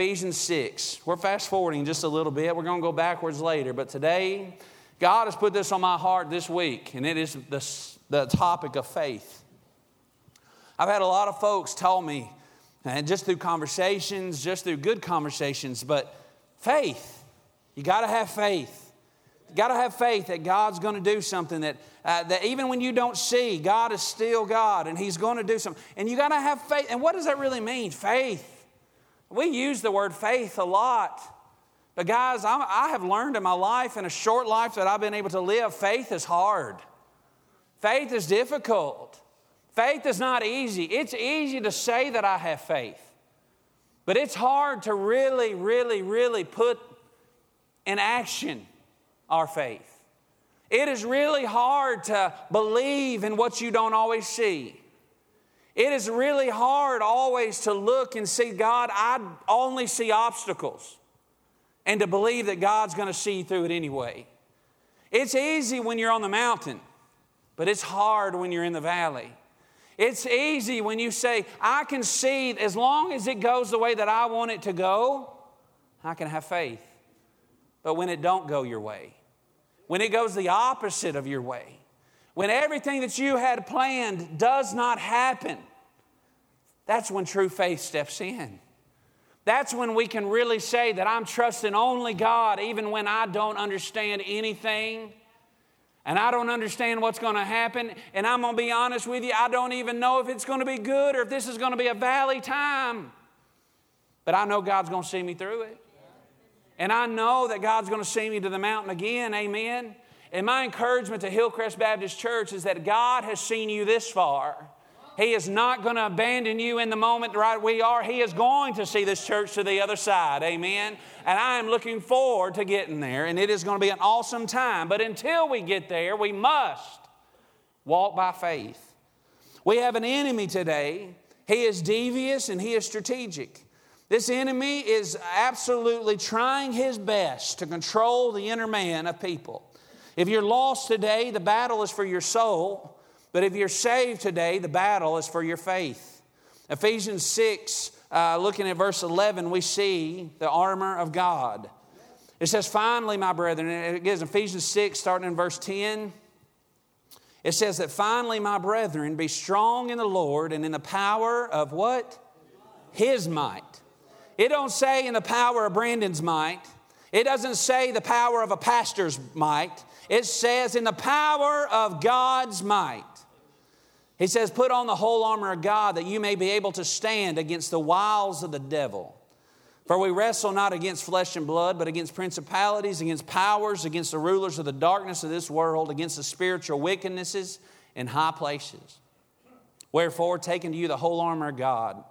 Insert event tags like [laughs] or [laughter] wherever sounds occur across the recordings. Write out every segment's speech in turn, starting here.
Ephesians 6. We're fast forwarding just a little bit. We're going to go backwards later. But today, God has put this on my heart this week, and it is the, the topic of faith. I've had a lot of folks tell me, and just through conversations, just through good conversations, but faith, you got to have faith. You got to have faith that God's going to do something that, uh, that even when you don't see, God is still God and He's going to do something. And you got to have faith. And what does that really mean? Faith. We use the word faith a lot. But guys, I'm, i have learned in my life, in a short life that I've been able to live, faith is hard. Faith is difficult. Faith is not easy. It's easy to say that I have faith, but it's hard to really, really, really put in action our faith. It is really hard to believe in what you don't always see. It is really hard always to look and see, God, I only see obstacles, and to believe that God's going to see through it anyway. It's easy when you're on the mountain, but it's hard when you're in the valley. It's easy when you say, I can see as long as it goes the way that I want it to go, I can have faith. But when it don't go your way, when it goes the opposite of your way, when everything that you had planned does not happen, that's when true faith steps in. That's when we can really say that I'm trusting only God, even when I don't understand anything and I don't understand what's going to happen. And I'm going to be honest with you, I don't even know if it's going to be good or if this is going to be a valley time. But I know God's going to see me through it. And I know that God's going to see me to the mountain again. Amen. And my encouragement to Hillcrest Baptist Church is that God has seen you this far. He is not going to abandon you in the moment right we are. He is going to see this church to the other side. Amen. And I am looking forward to getting there, and it is going to be an awesome time. But until we get there, we must walk by faith. We have an enemy today. He is devious and he is strategic. This enemy is absolutely trying his best to control the inner man of people. If you're lost today, the battle is for your soul. But if you're saved today, the battle is for your faith. Ephesians 6, uh, looking at verse 11, we see the armor of God. It says, finally, my brethren, it gives Ephesians 6, starting in verse 10. It says that finally, my brethren, be strong in the Lord and in the power of what? His might. It don't say in the power of Brandon's might. It doesn't say the power of a pastor's might. It says in the power of God's might. He says, Put on the whole armor of God that you may be able to stand against the wiles of the devil. For we wrestle not against flesh and blood, but against principalities, against powers, against the rulers of the darkness of this world, against the spiritual wickednesses in high places. Wherefore, taking to you the whole armor of God,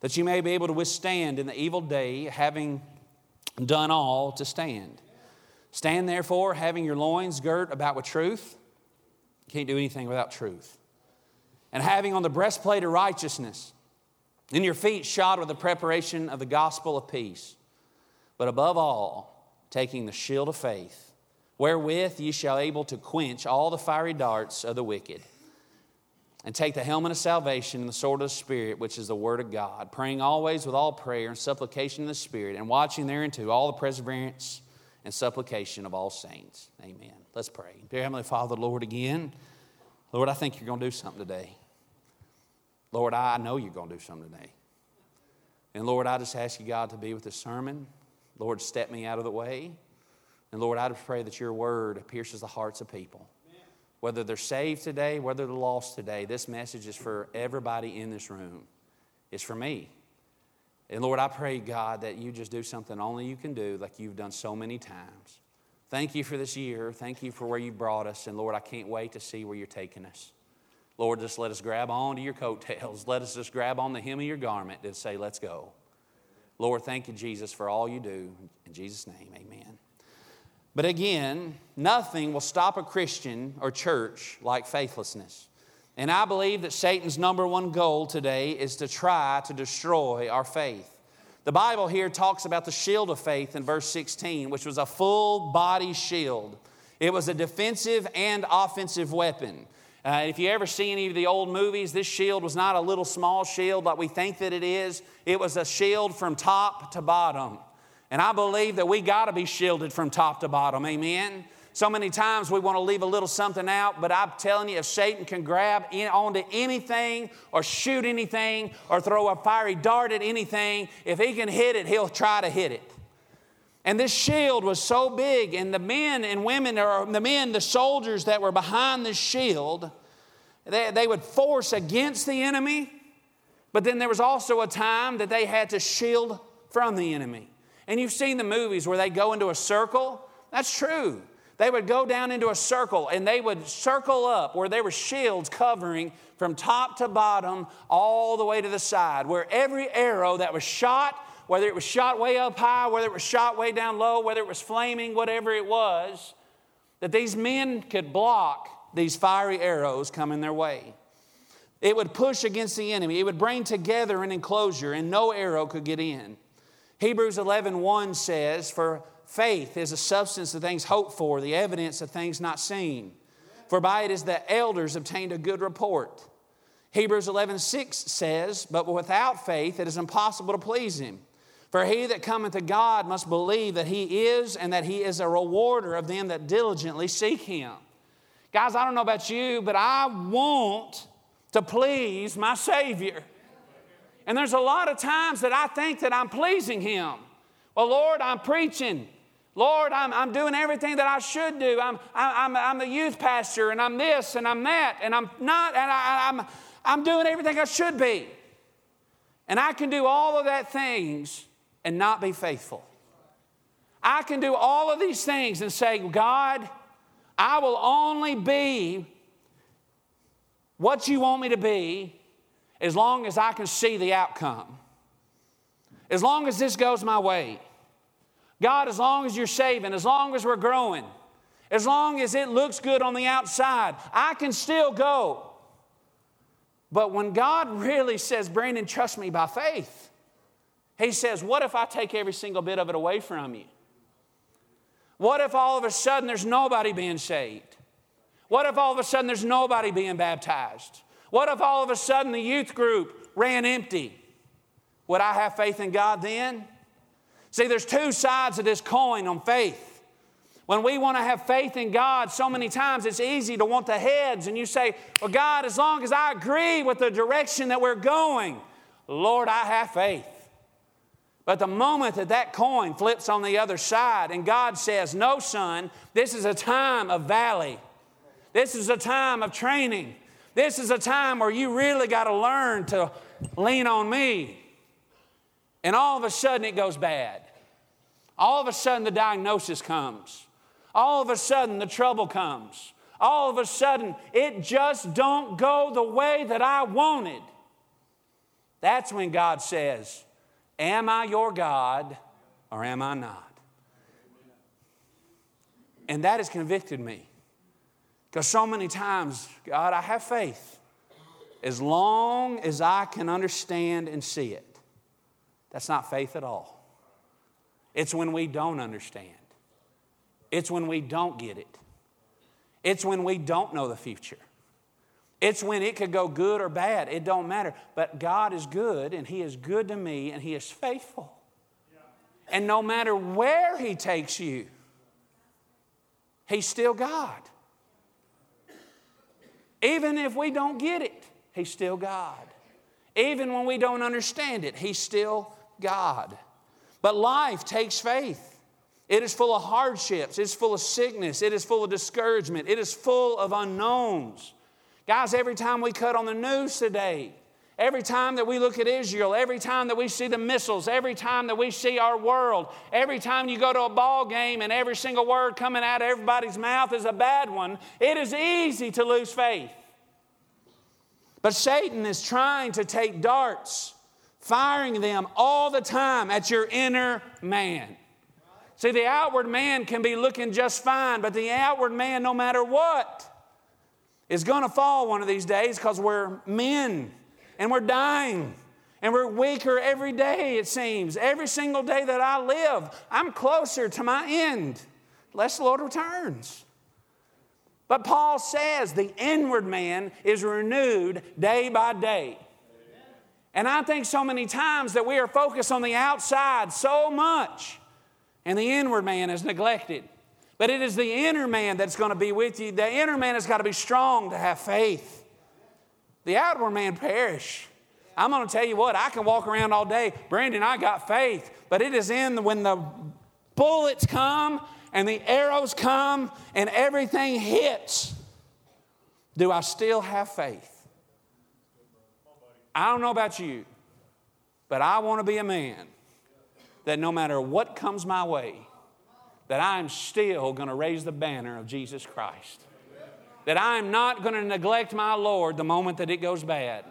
that you may be able to withstand in the evil day, having done all to stand. Stand therefore, having your loins girt about with truth. Can't do anything without truth and having on the breastplate of righteousness, and your feet shod with the preparation of the gospel of peace. But above all, taking the shield of faith, wherewith ye shall able to quench all the fiery darts of the wicked. And take the helmet of salvation and the sword of the Spirit, which is the word of God, praying always with all prayer and supplication in the Spirit, and watching thereunto all the perseverance and supplication of all saints. Amen. Let's pray. Dear Heavenly Father, Lord, again, Lord, I think you're going to do something today. Lord, I know you're going to do something today. And Lord, I just ask you, God, to be with this sermon. Lord, step me out of the way. And Lord, I just pray that your word pierces the hearts of people. Whether they're saved today, whether they're lost today, this message is for everybody in this room. It's for me. And Lord, I pray, God, that you just do something only you can do, like you've done so many times. Thank you for this year. Thank you for where you brought us. And Lord, I can't wait to see where you're taking us. Lord, just let us grab on to your coattails. [laughs] Let us just grab on the hem of your garment and say, Let's go. Lord, thank you, Jesus, for all you do. In Jesus' name, amen. But again, nothing will stop a Christian or church like faithlessness. And I believe that Satan's number one goal today is to try to destroy our faith. The Bible here talks about the shield of faith in verse 16, which was a full body shield. It was a defensive and offensive weapon. Uh, if you ever see any of the old movies, this shield was not a little small shield like we think that it is. It was a shield from top to bottom. And I believe that we got to be shielded from top to bottom. Amen. So many times we want to leave a little something out, but I'm telling you, if Satan can grab in, onto anything or shoot anything or throw a fiery dart at anything, if he can hit it, he'll try to hit it. And this shield was so big, and the men and women, or the men, the soldiers that were behind this shield, they, they would force against the enemy, but then there was also a time that they had to shield from the enemy. And you've seen the movies where they go into a circle. That's true. They would go down into a circle and they would circle up where there were shields covering from top to bottom all the way to the side, where every arrow that was shot, whether it was shot way up high, whether it was shot way down low, whether it was flaming, whatever it was, that these men could block these fiery arrows coming their way. It would push against the enemy. It would bring together an enclosure and no arrow could get in. Hebrews 11 1 says, For faith is a substance of things hoped for, the evidence of things not seen. For by it is that elders obtained a good report. Hebrews 11 6 says, But without faith it is impossible to please him. For he that cometh to God must believe that he is, and that he is a rewarder of them that diligently seek him. Guys, I don't know about you, but I want to please my Savior. And there's a lot of times that I think that I'm pleasing Him. Well, Lord, I'm preaching. Lord, I'm, I'm doing everything that I should do. I'm, I'm, I'm the youth pastor, and I'm this, and I'm that, and I'm not, and I, I'm, I'm doing everything I should be. And I can do all of that things and not be faithful. I can do all of these things and say, God, I will only be what you want me to be as long as I can see the outcome. As long as this goes my way. God, as long as you're saving, as long as we're growing, as long as it looks good on the outside, I can still go. But when God [laughs] really says, Brandon, trust me by faith, He says, What if I take every single bit of it away from you? What if all of a sudden there's nobody being saved? What if all of a sudden there's nobody being baptized? What if all of a sudden the youth group ran empty? Would I have faith in God then? See, there's two sides of this coin on faith. When we want to have faith in God, so many times it's easy to want the heads, and you say, Well, God, as long as I agree with the direction that we're going, Lord, I have faith. But the moment that that coin flips on the other side and God says, No, son, this is a time of valley, this is a time of training. This is a time where you really got to learn to lean on me. And all of a sudden it goes bad. All of a sudden the diagnosis comes. All of a sudden the trouble comes. All of a sudden it just don't go the way that I wanted. That's when God says, Am I your God or am I not? And that has convicted me. Because so many times, God, I have faith as long as I can understand and see it. That's not faith at all. It's when we don't understand, it's when we don't get it, it's when we don't know the future. It's when it could go good or bad. It don't matter. But God is good, and He is good to me, and He is faithful. And no matter where He takes you, He's still God. Even if we don't get it, He's still God. Even when we don't understand it, He's still God. But life takes faith. It is full of hardships, it's full of sickness, it is full of discouragement, it is full of unknowns. Guys, every time we cut on the news today, Every time that we look at Israel, every time that we see the missiles, every time that we see our world, every time you go to a ball game and every single word coming out of everybody's mouth is a bad one, it is easy to lose faith. But Satan is trying to take darts, firing them all the time at your inner man. See, the outward man can be looking just fine, but the outward man, no matter what, is going to fall one of these days because we're men and we're dying. And we're weaker every day, it seems. Every single day that I live, I'm closer to my end, lest the Lord returns. But Paul says the inward man is renewed day by day. And I think so many times that we are focused on the outside so much, and the inward man is neglected. But it is the inner man that's going to be with you. The inner man has got to be strong to have faith. The outward man perish. I'm going to tell you what, I can walk around all day, Brandon, I got faith, but it is in when the bullets come and the arrows come and everything hits, do I still have faith? I don't know about you, but I want to be a man that no matter what comes my way, that I'm still going to raise the banner of Jesus Christ. That I'm not going to neglect my Lord the moment that it goes bad.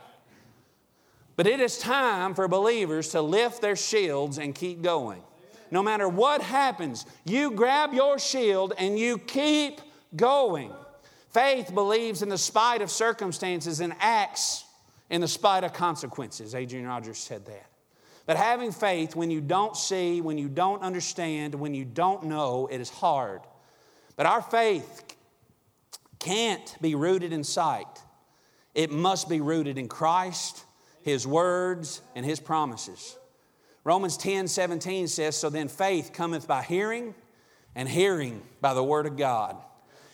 But it is time for believers to lift their shields and keep going. No matter what happens, you grab your shield and you keep going. Faith believes in the spite of circumstances and acts in the spite of consequences. Adrian Rogers said that. But having faith when you don't see, when you don't understand, when you don't know, it is hard. But our faith can't be rooted in sight. It must be rooted in Christ, His words, and His promises. Romans 10 17 says, So then faith cometh by hearing, and hearing by the Word of God.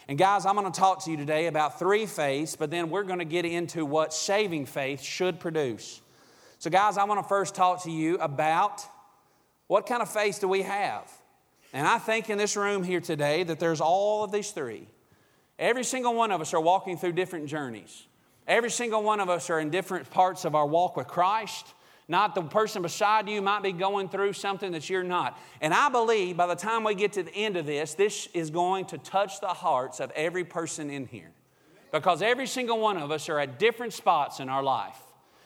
And guys, I'm going to talk to you today about three faiths, but then we're going to get into what saving faith should produce. So, guys, I want to first talk to you about what kind of faith do we have? And I think in this room here today that there's all of these three. Every single one of us are walking through different journeys. Every single one of us are in different parts of our walk with Christ. Not the person beside you might be going through something that you're not. And I believe by the time we get to the end of this, this is going to touch the hearts of every person in here. Because every single one of us are at different spots in our life.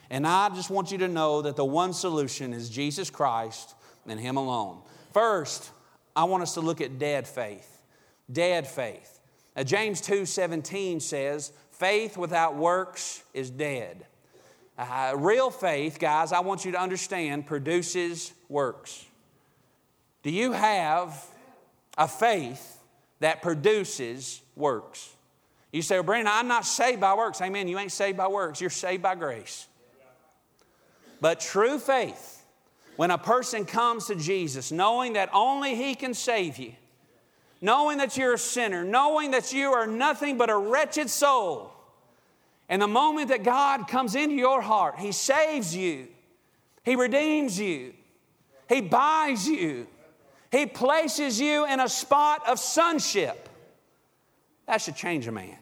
And I just want you to know that the one solution is Jesus Christ and Him alone. First, I want us to look at dead faith. Dead faith. Now, James 2:17 says, faith without works is dead. Uh, real faith, guys, I want you to understand, produces works. Do you have a faith that produces works? You say, well, Brandon, I'm not saved by works. Amen. You ain't saved by works. You're saved by grace. But true faith, when a person comes to Jesus, knowing that only He can save you, knowing that you're a sinner, knowing that you are nothing but a wretched soul, and the moment that God comes into your heart, He saves you, He redeems you, He buys you, He places you in a spot of sonship. That should change a man.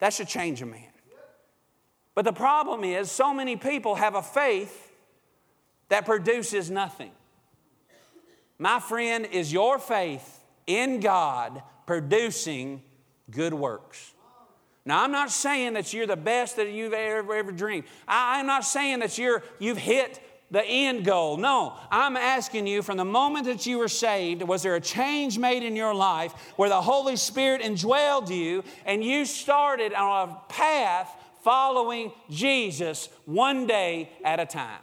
That should change a man. But the problem is, so many people have a faith that produces nothing. My friend, is your faith in God producing good works? Now, I'm not saying that you're the best that you've ever, ever dreamed. I, I'm not saying that you're, you've hit the end goal. No, I'm asking you from the moment that you were saved, was there a change made in your life where the Holy Spirit indwelled you and you started on a path following Jesus one day at a time.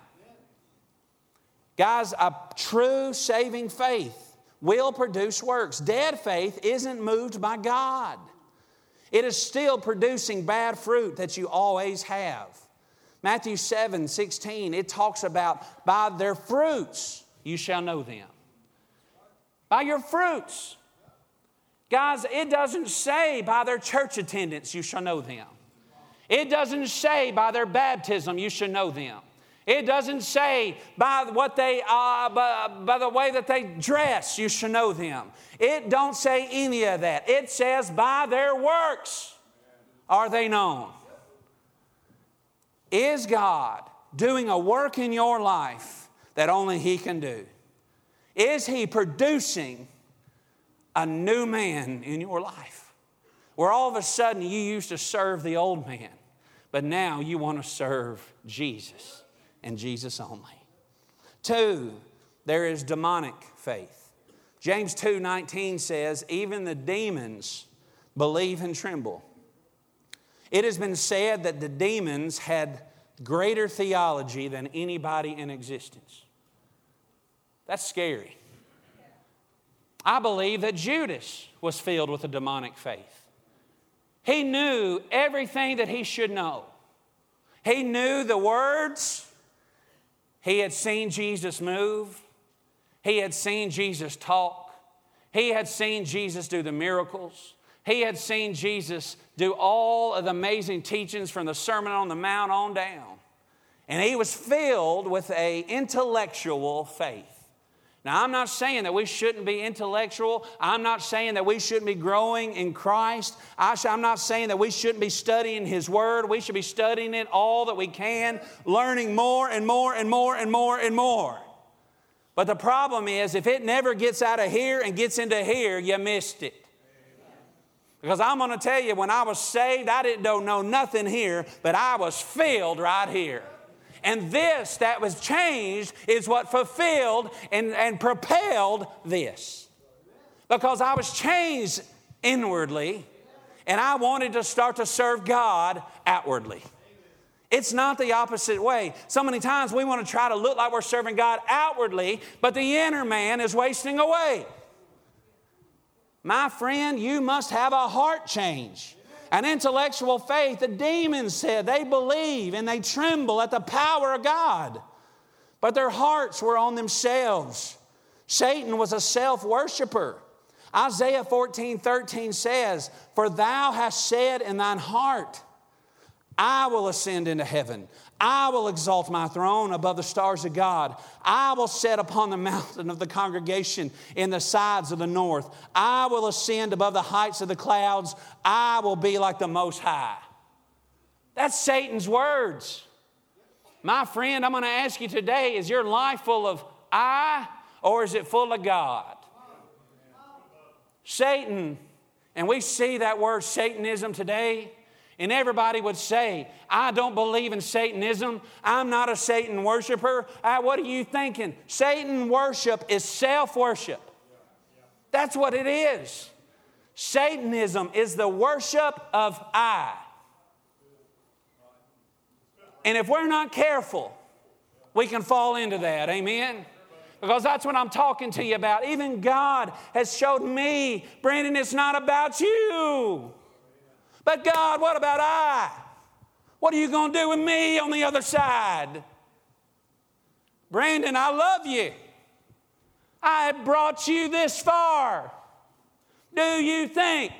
Guys, a true saving faith will produce works. Dead faith isn't moved by God, it is still producing bad fruit that you always have. Matthew 7 16, it talks about by their fruits you shall know them. By your fruits. Guys, it doesn't say by their church attendance you shall know them. It doesn't say by their baptism you shall know them. It doesn't say by what they uh, by, by the way that they dress you should know them. It don't say any of that. It says by their works are they known. Is God doing a work in your life that only He can do? Is He producing a new man in your life? where all of a sudden you used to serve the old man, but now you want to serve Jesus and Jesus only. Two, there is demonic faith. James 2 19 says, Even the demons believe and tremble. It has been said that the demons had greater theology than anybody in existence. That's scary. I believe that Judas was filled with a demonic faith. He knew everything that he should know. He knew the words. He had seen Jesus move. He had seen Jesus talk. He had seen Jesus do the miracles. He had seen Jesus do all of the amazing teachings from the Sermon on the Mount on down. And he was filled with a intellectual faith. Now, I'm not saying that we shouldn't be intellectual. I'm not saying that we shouldn't be growing in Christ. I'm not saying that we shouldn't be studying His Word. We should be studying it all that we can, learning more and more and more and more and more. But the problem is, if it never gets out of here and gets into here, you missed it. Because I'm going to tell you, when I was saved, I didn't know nothing here, but I was filled right here. And this that was changed is what fulfilled and, and propelled this. Because I was changed inwardly and I wanted to start to serve God outwardly. It's not the opposite way. So many times we want to try to look like we're serving God outwardly, but the inner man is wasting away. My friend, you must have a heart change. An intellectual faith, the demons said they believe and they tremble at the power of God, but their hearts were on themselves. Satan was a self worshiper. Isaiah 14 13 says, For thou hast said in thine heart, I will ascend into heaven. I will exalt my throne above the stars of God. I will set upon the mountain of the congregation in the sides of the north. I will ascend above the heights of the clouds. I will be like the Most High. That's Satan's words. My friend, I'm going to ask you today is your life full of I or is it full of God? Satan, and we see that word Satanism today and everybody would say, I don't believe in Satanism. I'm not a Satan worshiper. Uh, what are you thinking? Satan worship is self worship. That's what it is. Satanism is the worship of I. And if we're not careful, we can fall into that. Amen? Because that's what I'm talking to you about. Even God has showed me, Brandon, it's not about you. But God, what about I? What are you going to do with me on the other side? Brandon, I love you. I brought you this far. Do you think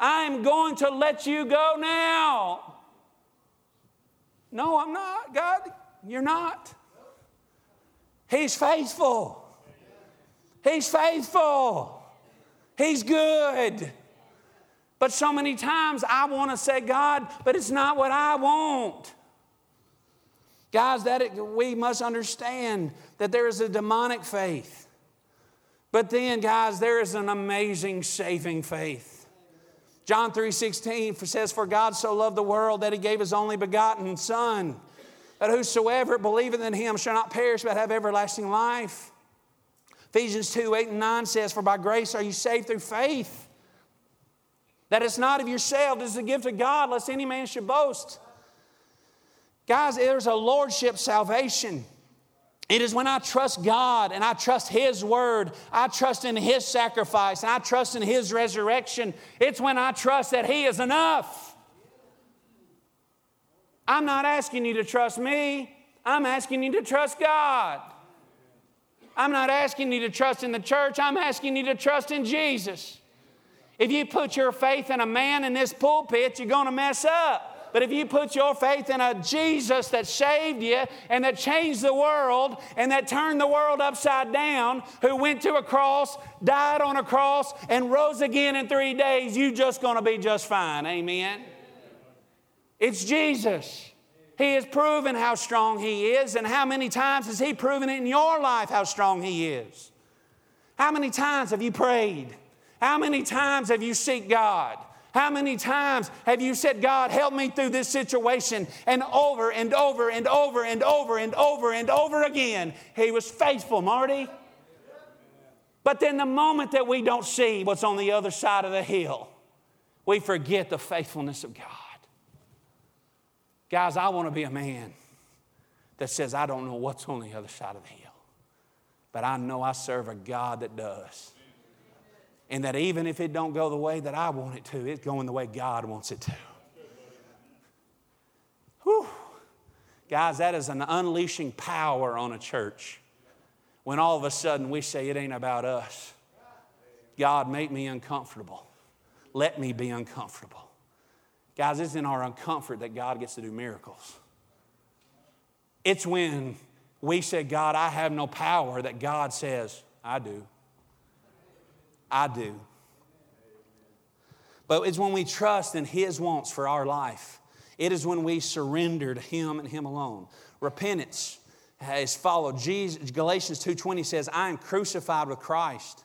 I'm going to let you go now? No, I'm not. God, you're not. He's faithful. He's faithful. He's good. But so many times I want to say, God, but it's not what I want. Guys, that it, we must understand that there is a demonic faith. But then, guys, there is an amazing saving faith. John 3:16 says, For God so loved the world that he gave his only begotten Son, that whosoever believeth in him shall not perish but have everlasting life. Ephesians 2, 8 and 9 says, For by grace are you saved through faith that it's not of yourself, it's a gift of God, lest any man should boast. Guys, there's a lordship salvation. It is when I trust God and I trust His word, I trust in His sacrifice, and I trust in His resurrection. It's when I trust that He is enough. I'm not asking you to trust me, I'm asking you to trust God. I'm not asking you to trust in the church, I'm asking you to trust in Jesus. If you put your faith in a man in this pulpit, you're going to mess up. But if you put your faith in a Jesus that saved you and that changed the world and that turned the world upside down, who went to a cross, died on a cross, and rose again in three days, you're just going to be just fine. Amen. It's Jesus. He has proven how strong He is, and how many times has He proven it in your life how strong He is? How many times have you prayed? How many times have you seek God? How many times have you said, God, help me through this situation? And over and over and over and over and over and over again, He was faithful, Marty. But then the moment that we don't see what's on the other side of the hill, we forget the faithfulness of God. Guys, I want to be a man that says, I don't know what's on the other side of the hill, but I know I serve a God that does. And that even if it don't go the way that I want it to, it's going the way God wants it to. Whew. Guys, that is an unleashing power on a church when all of a sudden we say it ain't about us. God, make me uncomfortable. Let me be uncomfortable. Guys, it's in our uncomfort that God gets to do miracles. It's when we say, God, I have no power, that God says, I do. I do. But it's when we trust in His wants for our life. It is when we surrender to Him and Him alone. Repentance has followed. Jesus, Galatians 2.20 says, I am crucified with Christ.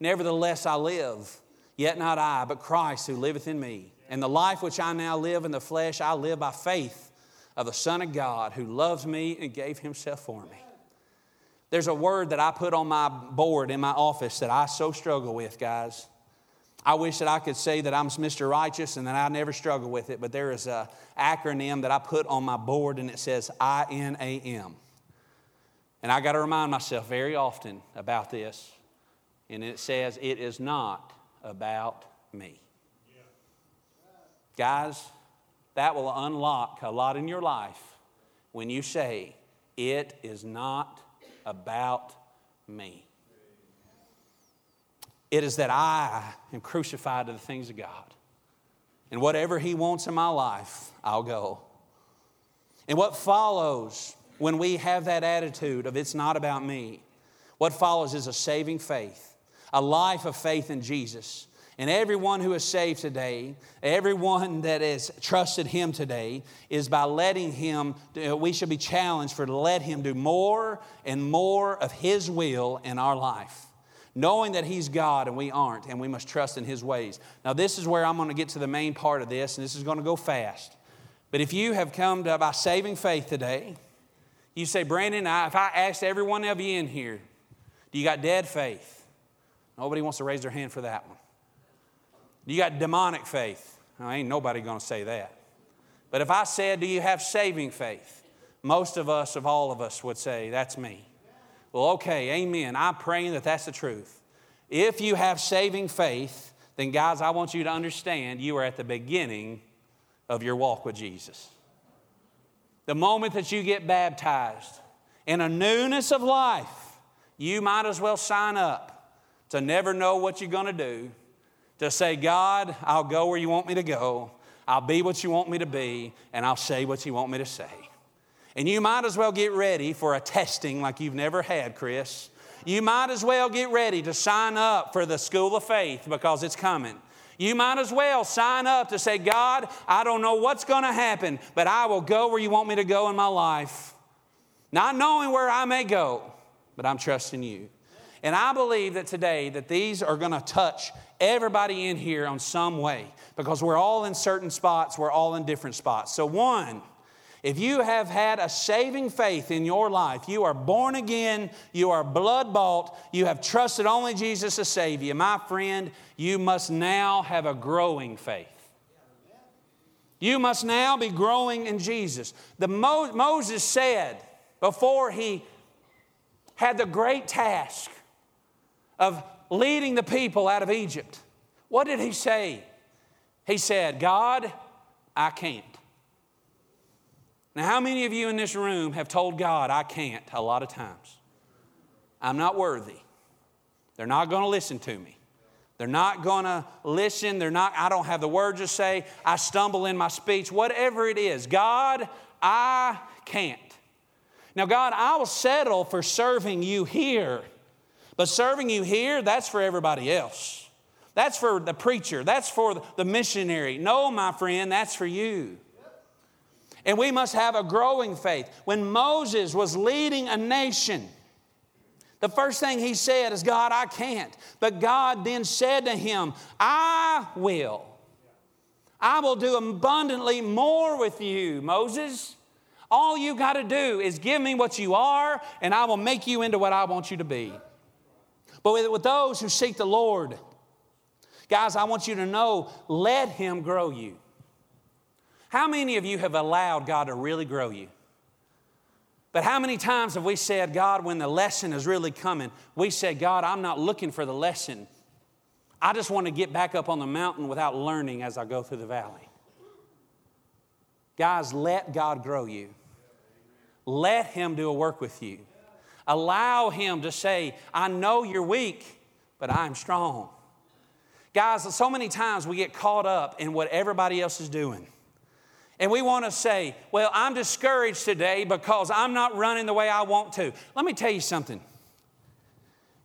Nevertheless I live, yet not I, but Christ who liveth in me. And the life which I now live in the flesh, I live by faith of the Son of God who loves me and gave himself for me. There's a word that I put on my board in my office that I so struggle with, guys. I wish that I could say that I'm Mr. Righteous and that I never struggle with it, but there is an acronym that I put on my board and it says I N A M. And I got to remind myself very often about this. And it says, It is not about me. Guys, that will unlock a lot in your life when you say, It is not about me. It is that I am crucified to the things of God. And whatever He wants in my life, I'll go. And what follows when we have that attitude of it's not about me, what follows is a saving faith, a life of faith in Jesus and everyone who is saved today, everyone that has trusted Him today, is by letting Him, we should be challenged for to let Him do more and more of His will in our life. Knowing that He's God and we aren't, and we must trust in His ways. Now, this is where I'm going to get to the main part of this, and this is going to go fast. But if you have come to, by saving faith today, you say, Brandon, if I asked every one of you in here, do you got dead faith? Nobody wants to raise their hand for that one. You got demonic faith. Now, ain't nobody going to say that. But if I said, Do you have saving faith? Most of us, of all of us, would say, That's me. Well, okay, amen. I'm praying that that's the truth. If you have saving faith, then, guys, I want you to understand you are at the beginning of your walk with Jesus. The moment that you get baptized in a newness of life, you might as well sign up to never know what you're going to do to say, God, I'll go where you want me to go, I'll be what you want me to be, and I'll say what you want me to say. And you might as well get ready for a testing like you've never had, Chris. You might as well get ready to sign up for the school of faith because it's coming. You might as well sign up to say, God, I don't know what's going to happen, but I will go where you want me to go in my life. Not knowing where I may go, but I'm trusting you. And I believe that today that these are going to touch everybody in here on some way because we're all in certain spots, we're all in different spots. So, one, if you have had a saving faith in your life, you are born again, you are blood bought, you have trusted only Jesus to save you, my friend, you must now have a growing faith. You must now be growing in Jesus. The Mo- Moses said before he had the great task of leading the people out of Egypt, what did he say? He said, God, I can't. Now, how many of you in this room have told God, I can't, a lot of times? I'm not worthy. They're not going to listen to me. They're not going to listen. They're not, I don't have the words to say. I stumble in my speech, whatever it is. God, I can't. Now, God, I will settle for serving you here but serving you here, that's for everybody else. That's for the preacher. That's for the missionary. No, my friend, that's for you. And we must have a growing faith. When Moses was leading a nation, the first thing he said is, God, I can't. But God then said to him, I will. I will do abundantly more with you, Moses. All you got to do is give me what you are, and I will make you into what I want you to be. But with, those who seek the Lord, guys, I want you to know let Him grow you. How many of you have allowed God to really grow you? But how many times have we said, God, when the lesson is really coming, we said, God, I'm not looking for the lesson. I just want to get back up on the mountain without learning as I go through the valley. Guys, let God grow you. Let Him do a work with you. Allow Him to say, I know you're weak, but I'm strong. Guys, so many times we get caught up in what everybody else is doing. And we want to say, Well, I'm discouraged today because I'm not running the way I want to. Let me tell you something.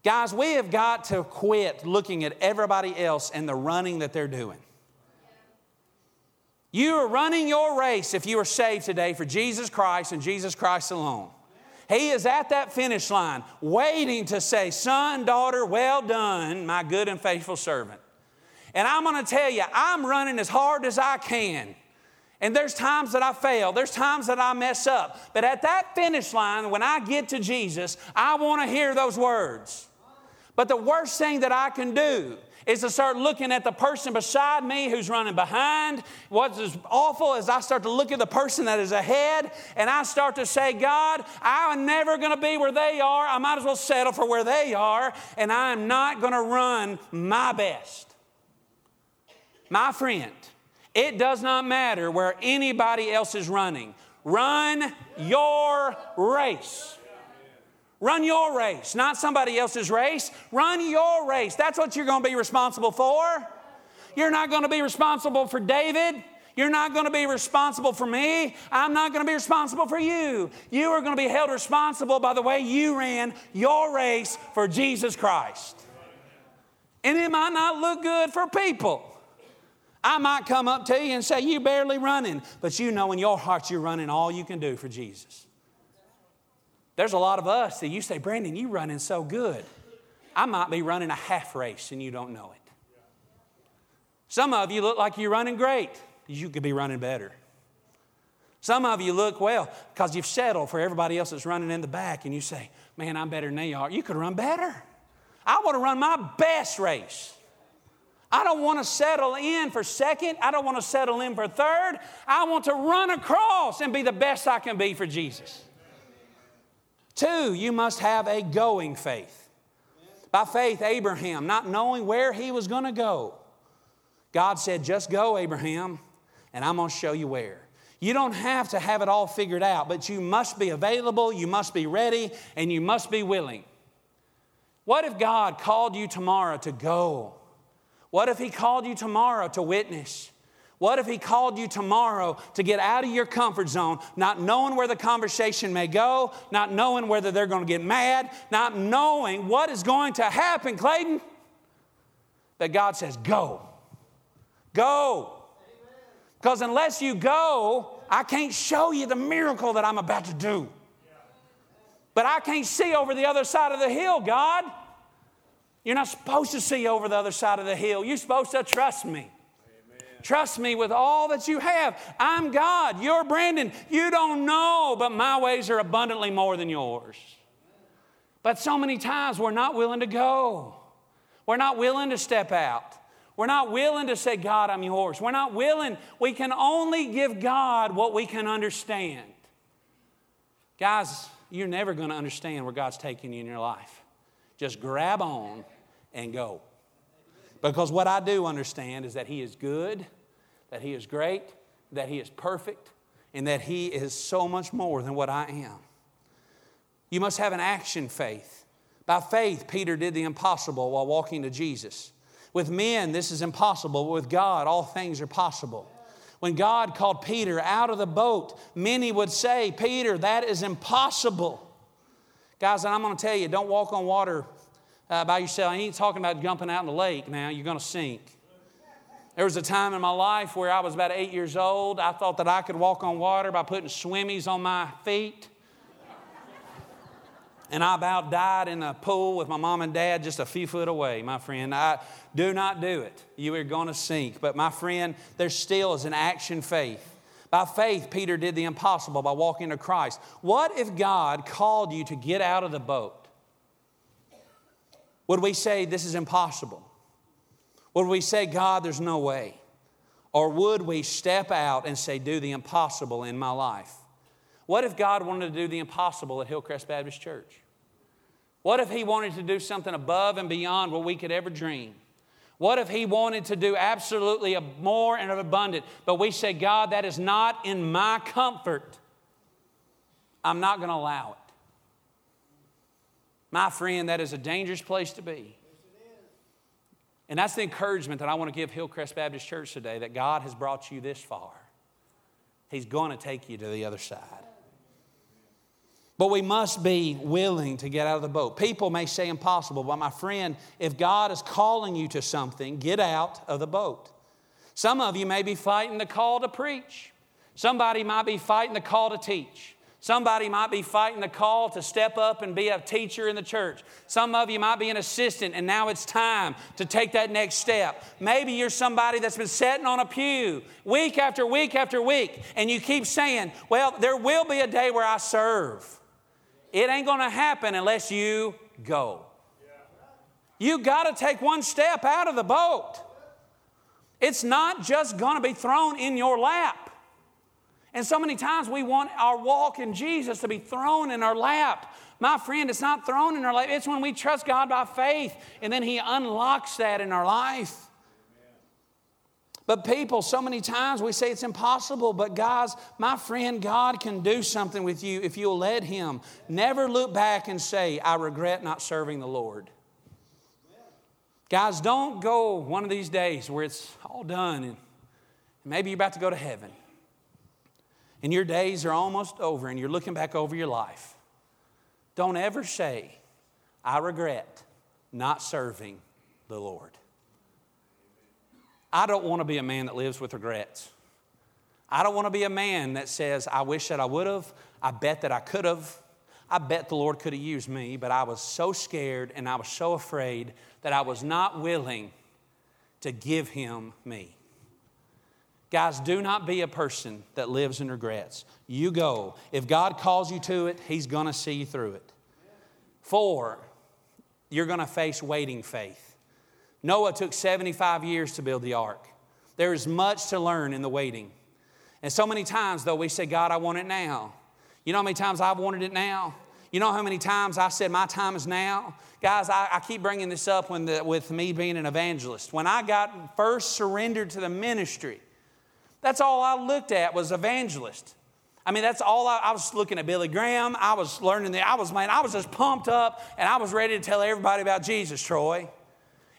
Guys, we have got to quit looking at everybody else and the running that they're doing. You are running your race if you are saved today for Jesus Christ and Jesus Christ alone. He is at that finish line waiting to say, Son, daughter, well done, my good and faithful servant. And I'm going to tell you, I'm running as hard as I can. And there's times that I fail, there's times that I mess up. But at that finish line, when I get to Jesus, I want to hear those words. But the worst thing that I can do is to start looking at the person beside me who's running behind. What's as awful is I start to look at the person that is ahead and I start to say, God, I'm never going to be where they are. I might as well settle for where they are, and I'm not going to run my best. My friend, it does not matter where anybody else is running. Run your race. Run your race, not somebody else's race. Run your race. That's what you're going to be responsible for. You're not going to be responsible for David. You're not going to be responsible for me. I'm not going to be responsible for you. You are going to be held responsible by the way you ran your race for Jesus Christ. And it might not look good for people. I might come up to you and say, You barely running, but you know in your heart you're running all you can do for Jesus. There's a lot of us that you say, Brandon, you're running so good. I might be running a half race and you don't know it. Some of you look like you're running great. You could be running better. Some of you look well because you've settled for everybody else that's running in the back and you say, Man, I'm better than they are. You could run better. I want to run my best race. I don't want to settle in for second. I don't want to settle in for third. I want to run across and be the best I can be for Jesus. Two, you must have a going faith. By faith, Abraham, not knowing where he was going to go, God said, Just go, Abraham, and I'm going to show you where. You don't have to have it all figured out, but you must be available, you must be ready, and you must be willing. What if God called you tomorrow to go? What if He called you tomorrow to witness? What if he called you tomorrow to get out of your comfort zone, not knowing where the conversation may go, not knowing whether they're going to get mad, not knowing what is going to happen, Clayton? That God says, Go. Go. Because unless you go, I can't show you the miracle that I'm about to do. But I can't see over the other side of the hill, God. You're not supposed to see over the other side of the hill. You're supposed to trust me. Trust me with all that you have. I'm God. You're Brandon. You don't know, but my ways are abundantly more than yours. But so many times we're not willing to go. We're not willing to step out. We're not willing to say, God, I'm yours. We're not willing. We can only give God what we can understand. Guys, you're never going to understand where God's taking you in your life. Just grab on and go. Because what I do understand is that He is good, that He is great, that He is perfect, and that He is so much more than what I am. You must have an action faith. By faith, Peter did the impossible while walking to Jesus. With men, this is impossible, but with God, all things are possible. When God called Peter out of the boat, many would say, Peter, that is impossible. Guys, and I'm going to tell you, don't walk on water uh, by yourself. I ain't talking about jumping out in the lake now, you're going to sink. There was a time in my life where I was about eight years old. I thought that I could walk on water by putting swimmies on my feet. And I about died in a pool with my mom and dad just a few foot away, my friend. I do not do it. You are going to sink. But my friend, there still is an action faith. By faith, Peter did the impossible by walking to Christ. What if God called you to get out of the boat? Would we say this is impossible? Would we say, God, there's no way? Or would we step out and say, do the impossible in my life? What if God wanted to do the impossible at Hillcrest Baptist Church? What if He wanted to do something above and beyond what we could ever dream? What if he wanted to do absolutely more and abundant? But we say, God, that is not in my comfort. I'm not going to allow it. My friend, that is a dangerous place to be. And that's the encouragement that I want to give Hillcrest Baptist Church today that God has brought you this far. He's going to take you to the other side. But we must be willing to get out of the boat. People may say impossible, but my friend, if God is calling you to something, get out of the boat. Some of you may be fighting the call to preach. Somebody might be fighting the call to teach. Somebody might be fighting the call to step up and be a teacher in the church. Some of you might be an assistant, and now it's time to take that next step. Maybe you're somebody that's been sitting on a pew week after week after week, and you keep saying, Well, there will be a day where I serve. It ain't gonna happen unless you go. You gotta take one step out of the boat. It's not just gonna be thrown in your lap. And so many times we want our walk in Jesus to be thrown in our lap. My friend, it's not thrown in our lap. It's when we trust God by faith and then He unlocks that in our life. But people, so many times we say it's impossible, but guys, my friend, God can do something with you if you'll let Him. Never look back and say, I regret not serving the Lord. Guys, don't go one of these days where it's all done and maybe you're about to go to heaven and your days are almost over and you're looking back over your life, don't ever say, I regret not serving the Lord. I don't want to be a man that lives with regrets. I don't want to be a man that says, I wish that I would have, I bet that I could have, I bet the Lord could have used me, but I was so scared and I was so afraid that I was not willing to give him me. Guys, do not be a person that lives in regrets. You go. If God calls you to it, He's going to see you through it. Four, you're going to face waiting faith. Noah took 75 years to build the ark. There is much to learn in the waiting. And so many times, though, we say, God, I want it now. You know how many times I've wanted it now? You know how many times I said, My time is now? Guys, I, I keep bringing this up when the, with me being an evangelist. When I got first surrendered to the ministry, that's all I looked at was evangelist. I mean, that's all I, I, was looking at Billy Graham. I was learning that I was, man, I was just pumped up and I was ready to tell everybody about Jesus, Troy.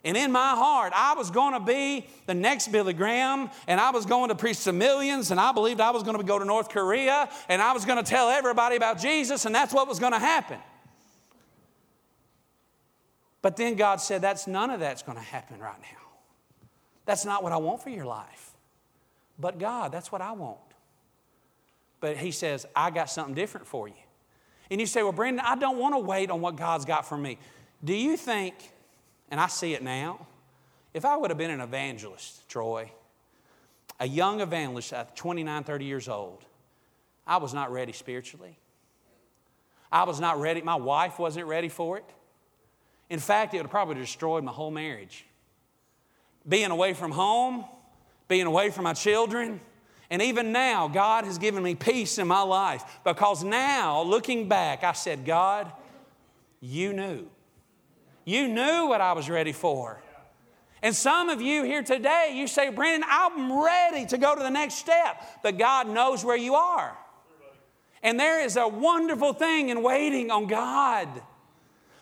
And in my heart, I was going to be the next Billy Graham, and I was going to preach to millions, and I believed I was going to go to North Korea, and I was going to tell everybody about Jesus, and that's what was going to happen. But then God said, That's none of that's going to happen right now. That's not what I want for your life. But God, that's what I want. But He says, I got something different for you. And you say, Well, Brandon, I don't want to wait on what God's got for me. Do you think, and I see it now, if I would have been an evangelist, Troy, a young evangelist at 29, 30 years old, I was not ready spiritually. I was not ready. My wife wasn't ready for it. In fact, it would have probably destroyed my whole marriage. Being away from home, being away from my children. And even now, God has given me peace in my life because now, looking back, I said, God, you knew. You knew what I was ready for. And some of you here today, you say, Brandon, I'm ready to go to the next step. But God knows where you are. And there is a wonderful thing in waiting on God.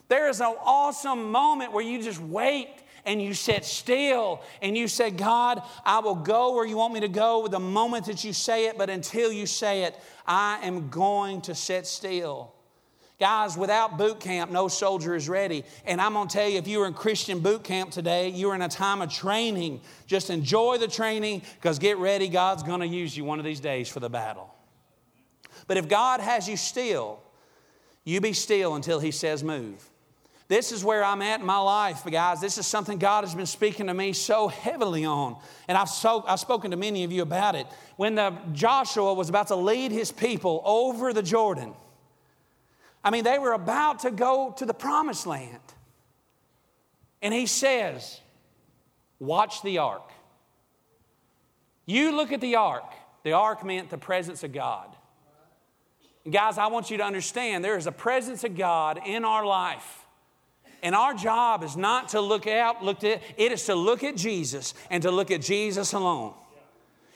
There is an awesome moment where you just wait and you sit still and you say, God, I will go where you want me to go the moment that you say it, but until you say it, I am going to sit still. Guys, without boot camp, no soldier is ready. And I'm going to tell you, if you were in Christian boot camp today, you were in a time of training. Just enjoy the training because get ready, God's going to use you one of these days for the battle. But if God has you still, you be still until He says move. This is where I'm at in my life, guys. This is something God has been speaking to me so heavily on. And I've, so, I've spoken to many of you about it. When the, Joshua was about to lead his people over the Jordan, I mean, they were about to go to the promised land. And he says, Watch the ark. You look at the ark. The ark meant the presence of God. And guys, I want you to understand there is a presence of God in our life And our job is not to look out, look at it is to look at Jesus and to look at Jesus alone.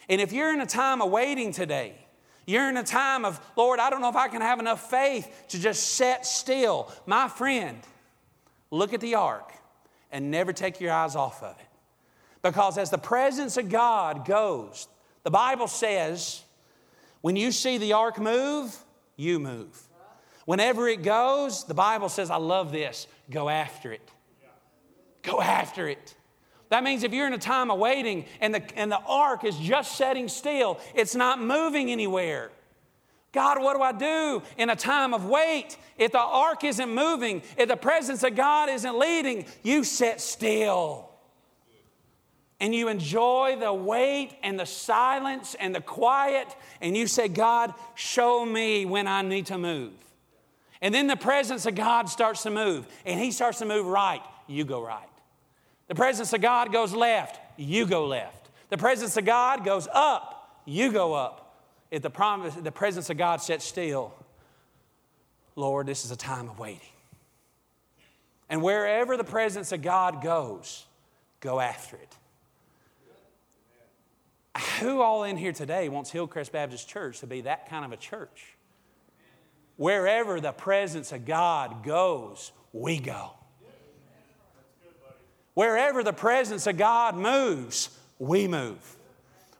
And if you're in a time of waiting today, you're in a time of, Lord, I don't know if I can have enough faith to just sit still. My friend, look at the ark and never take your eyes off of it. Because as the presence of God goes, the Bible says, when you see the ark move, you move. Whenever it goes, the Bible says, I love this, go after it. Go after it. That means if you're in a time of waiting and the, and the ark is just setting still, it's not moving anywhere. God, what do I do in a time of wait? If the ark isn't moving, if the presence of God isn't leading, you sit still. And you enjoy the wait and the silence and the quiet, and you say, God, show me when I need to move. And then the presence of God starts to move, and He starts to move right, you go right. The presence of God goes left, you go left. The presence of God goes up, you go up. If the, promise, the presence of God sets still, Lord, this is a time of waiting. And wherever the presence of God goes, go after it. Who all in here today wants Hillcrest Baptist Church to be that kind of a church? Wherever the presence of God goes, we go. Wherever the presence of God moves, we move.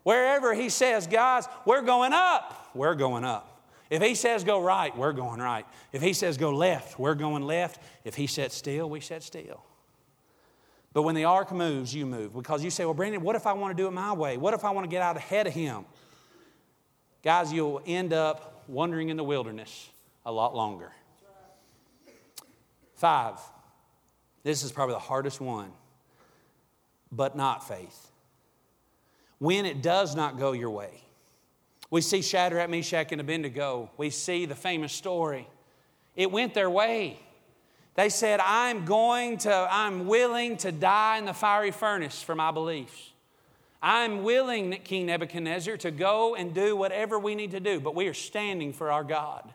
Wherever He says, guys, we're going up, we're going up. If He says go right, we're going right. If He says go left, we're going left. If He sets still, we set still. But when the ark moves, you move. Because you say, well, Brandon, what if I want to do it my way? What if I want to get out ahead of Him? Guys, you'll end up wandering in the wilderness a lot longer. Five, this is probably the hardest one but not faith. When it does not go your way, we see Shadrach, Meshach, and Abednego. We see the famous story. It went their way. They said, I'm going to, I'm willing to die in the fiery furnace for my beliefs. I'm willing, King Nebuchadnezzar, to go and do whatever we need to do, but we are standing for our God.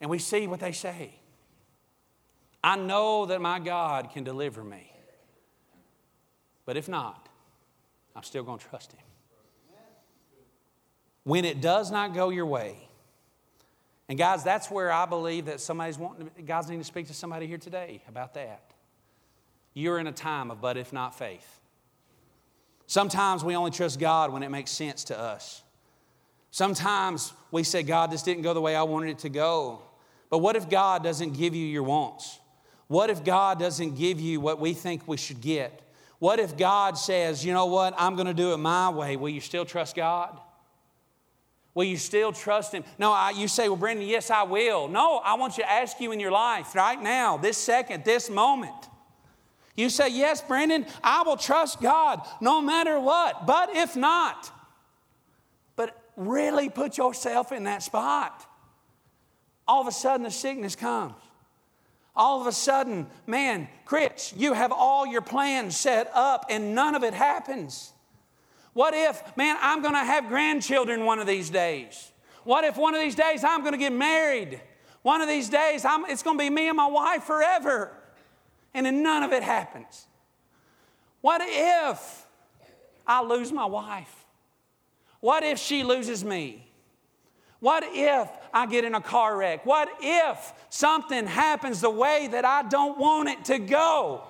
And we see what they say. I know that my God can deliver me. But if not, I'm still going to trust Him. When it does not go your way, and guys, that's where I believe that somebody's wanting to, God's need to speak to somebody here today about that. You're in a time of but if not faith. Sometimes we only trust God when it makes sense to us. Sometimes we say, God, this didn't go the way I wanted it to go. But what if God doesn't give you your wants? What if God doesn't give you what we think we should get? What if God says, you know what, I'm going to do it my way? Will you still trust God? Will you still trust Him? No, I, you say, well, Brandon, yes, I will. No, I want you to ask you in your life right now, this second, this moment. You say, yes, Brandon, I will trust God no matter what. But if not, but really put yourself in that spot. All of a sudden, the sickness comes all of a sudden, man, Chris, you have all your plans set up and none of it happens. What if, man, I'm gonna have grandchildren one of these days? What if one of these days I'm gonna get married? One of these days I'm, it's gonna be me and my wife forever. And then none of it happens. What if I lose my wife? What if she loses me? What if I get in a car wreck? What if something happens the way that I don't want it to go?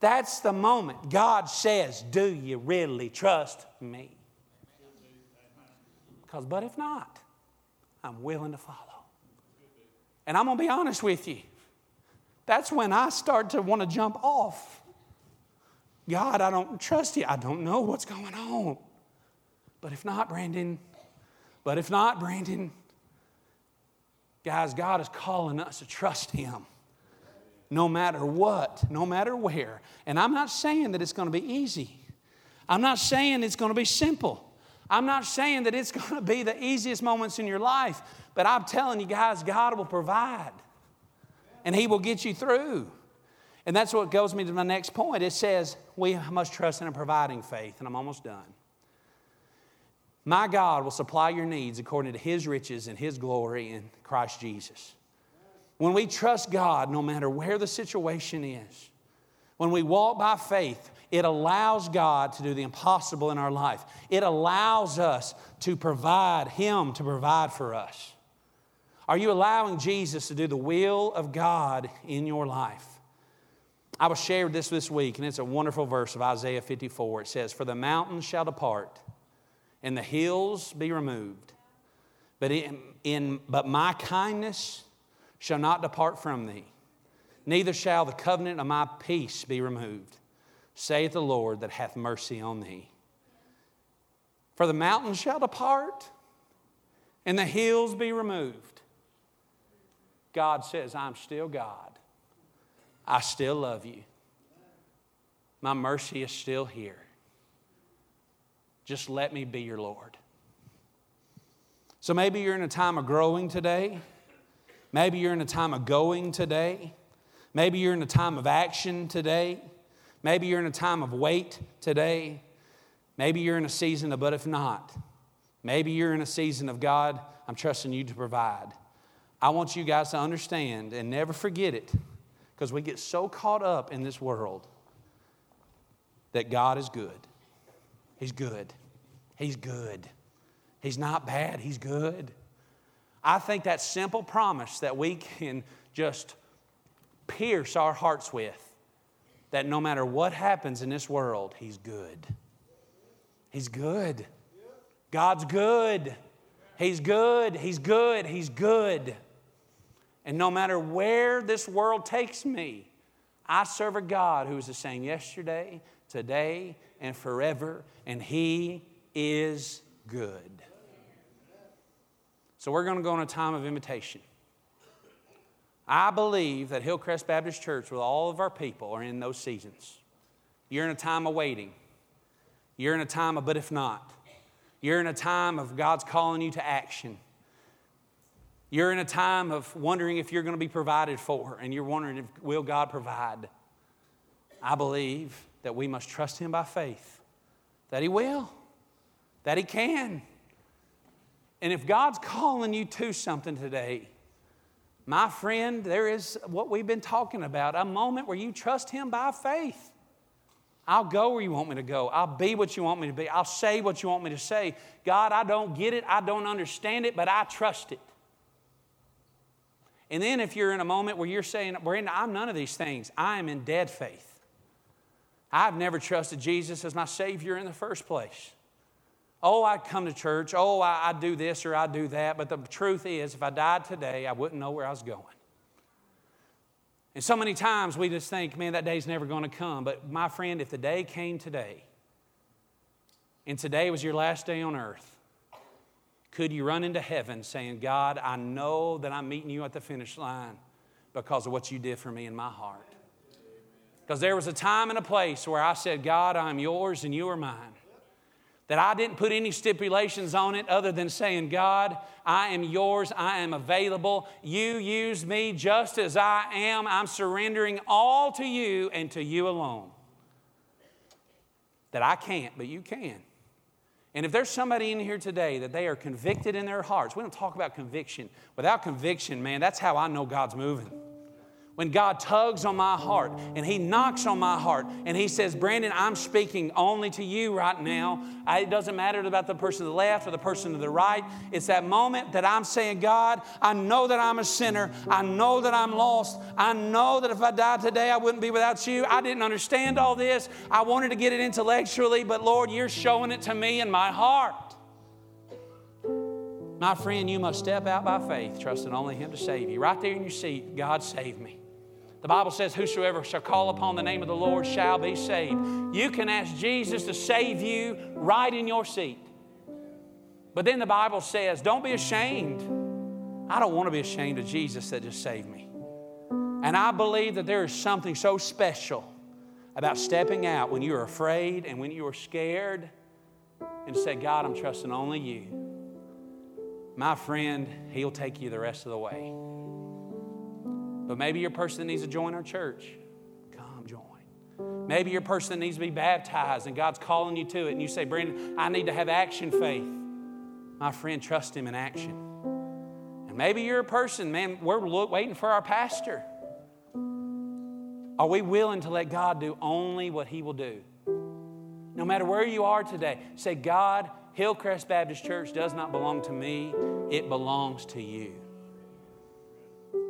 That's the moment God says, Do you really trust me? Because, but if not, I'm willing to follow. And I'm going to be honest with you. That's when I start to want to jump off. God, I don't trust you. I don't know what's going on. But if not, Brandon, but if not, Brandon, guys, God is calling us to trust Him no matter what, no matter where. And I'm not saying that it's going to be easy. I'm not saying it's going to be simple. I'm not saying that it's [laughs] going to be the easiest moments in your life, but I'm telling you guys, God will provide and He will get you through. And that's what goes me to my next point. It says we must trust in a providing faith, and I'm almost done. My God will supply your needs according to his riches and his glory in Christ Jesus. When we trust God, no matter where the situation is, when we walk by faith, it allows God to do the impossible in our life. It allows us to provide, Him to provide for us. Are you allowing Jesus to do the will of God in your life? I was shared this this week, and it's a wonderful verse of Isaiah 54. It says, For the mountains shall depart, and the hills be removed. But, in, in, but my kindness shall not depart from thee, neither shall the covenant of my peace be removed saith the Lord that hath mercy on thee. For the mountains shall depart, and the hills be removed. God says, I'm still God. I still love you. My mercy is still here. Just let me be your Lord. So maybe you're in a time of growing today. Maybe you're in a time of going today. Maybe you're in a time of action today. Maybe you're in a time of wait today. Maybe you're in a season of, but if not, maybe you're in a season of God, I'm trusting you to provide. I want you guys to understand and never forget it because we get so caught up in this world that God is good. He's good. He's good. He's not bad, He's good. I think that simple promise that we can just pierce our hearts with that no matter what happens in this world, He's good. He's good. God's good. He's good. He's good. He's good. And no matter where this world takes me, I serve a God who is the same yesterday, today, and forever, and He is good. So we're going to go in a time of invitation. I believe that Hillcrest Baptist Church, with all of our people, are in those seasons. You're in a time of waiting. You're in a time of, but if not. You're in a time of God's calling you to action. You're in a time of wondering if you're going to be provided for, and you're wondering if will God provide. I believe that we must trust Him by faith, that He will, that He can. And if God's calling you to something today, my friend, there is what we've been talking about a moment where you trust Him by faith. I'll go where you want me to go. I'll be what you want me to be. I'll say what you want me to say. God, I don't get it. I don't understand it, but I trust it. And then if you're in a moment where you're saying, Brandon, I'm none of these things, I am in dead faith. I've never trusted Jesus as my Savior in the first place. Oh, I come to church. Oh, I, I do this or I do that. But the truth is, if I died today, I wouldn't know where I was going. And so many times we just think, man, that day's never going to come. But my friend, if the day came today, and today was your last day on earth, could you run into heaven saying, God, I know that I'm meeting you at the finish line because of what you did for me in my heart? Because there was a time and a place where I said, God, I'm yours and you are mine that I didn't put any stipulations on it other than saying, God, I am yours, I am available. You use me just as I am. I'm surrendering all to you and to you alone. That I can't, but you can. And if there's somebody in here today that they are convicted in their hearts, we don't talk about conviction. Without conviction, man, that's how I know God's moving when God tugs on my heart and He knocks on my heart and He says, Brandon, I'm speaking only to you right now. I, it doesn't matter about the person to the left or the person to the right. It's that moment that I'm saying, God, I know that I'm a sinner. I know that I'm lost. I know that if I died today, I wouldn't be without you. I didn't understand all this. I wanted to get it intellectually, but Lord, you're showing it to me in my heart. My friend, you must step out by faith, trusting only Him to save you. Right there in your seat, God save me. The Bible says, Whosoever shall call upon the name of the Lord shall be saved. You can ask Jesus to save you right in your seat. But then the Bible says, Don't be ashamed. I don't want to be ashamed of Jesus that just saved me. And I believe that there is something so special about stepping out when you're afraid and when you're scared and say, God, I'm trusting only you. My friend, He'll take you the rest of the way. But maybe you're person needs to join our church. Come join. Maybe you're person needs to be baptized and God's calling you to it, and you say, Brandon, I need to have action faith. My friend, trust Him in action. And maybe you're a person, man, we're waiting for our pastor. Are we willing to let God do only what He will do? No matter where you are today, say, God, Hillcrest Baptist Church does not belong to me, it belongs to you.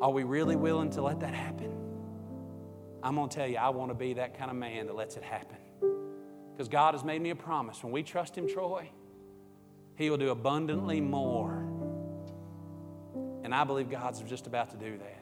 Are we really willing to let that happen? I'm going to tell you, I want to be that kind of man that lets it happen. Because God has made me a promise. When we trust Him, Troy, He will do abundantly more. And I believe God's just about to do that.